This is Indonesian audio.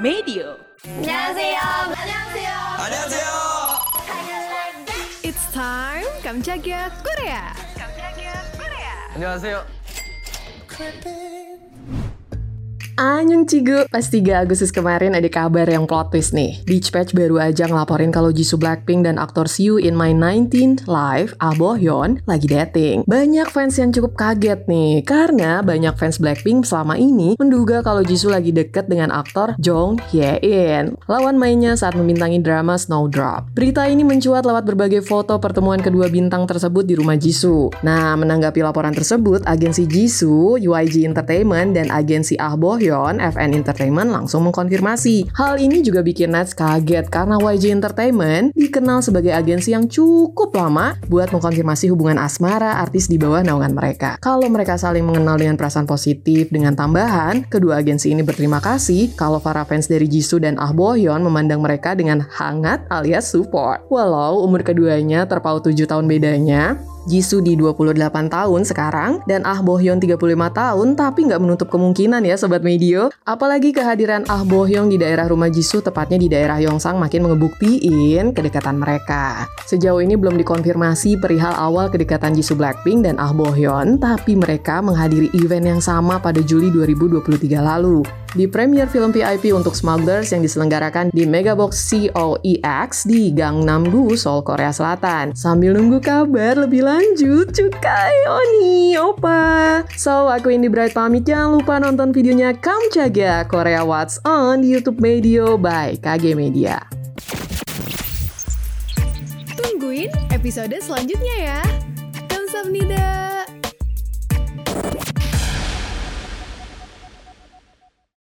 Medio. 안녕하세요. 안녕하세요. 안녕하세요. It's time Kamchaga Korea. 안녕하세요. Anyong Cigu, pas 3 Agustus kemarin ada kabar yang plot twist nih. Beach Patch baru aja ngelaporin kalau Jisoo Blackpink dan aktor See in My 19th Life, Ah Bo Hyun, lagi dating. Banyak fans yang cukup kaget nih, karena banyak fans Blackpink selama ini menduga kalau Jisoo lagi deket dengan aktor Jong Hye In, lawan mainnya saat membintangi drama Snowdrop. Berita ini mencuat lewat berbagai foto pertemuan kedua bintang tersebut di rumah Jisoo. Nah, menanggapi laporan tersebut, agensi Jisoo, UIG Entertainment, dan agensi Ah Bo Hyun FN Entertainment langsung mengkonfirmasi. Hal ini juga bikin Nats kaget karena YG Entertainment dikenal sebagai agensi yang cukup lama buat mengkonfirmasi hubungan asmara artis di bawah naungan mereka. Kalau mereka saling mengenal dengan perasaan positif dengan tambahan, kedua agensi ini berterima kasih kalau para fans dari Jisoo dan Ah Bo Hyun memandang mereka dengan hangat alias support. Walau umur keduanya terpaut 7 tahun bedanya, Jisoo di 28 tahun sekarang dan Ah Bo Hyun 35 tahun tapi nggak menutup kemungkinan ya Sobat Medio. Apalagi kehadiran Ah Bo Hyun di daerah rumah Jisoo tepatnya di daerah Yongsan makin ngebuktiin kedekatan mereka. Sejauh ini belum dikonfirmasi perihal awal kedekatan Jisoo Blackpink dan Ah Bo Hyun tapi mereka menghadiri event yang sama pada Juli 2023 lalu. Di premier film VIP untuk Smugglers yang diselenggarakan di Megabox COEX di Gangnam-gu, Seoul, Korea Selatan. Sambil nunggu kabar lebih lanjut, cukai Oni, Opa. So, aku Indi Bright pamit. Jangan lupa nonton videonya Kamchaga Korea What's On di YouTube Medio by KG Media. Tungguin episode selanjutnya ya. Kamsahamnida.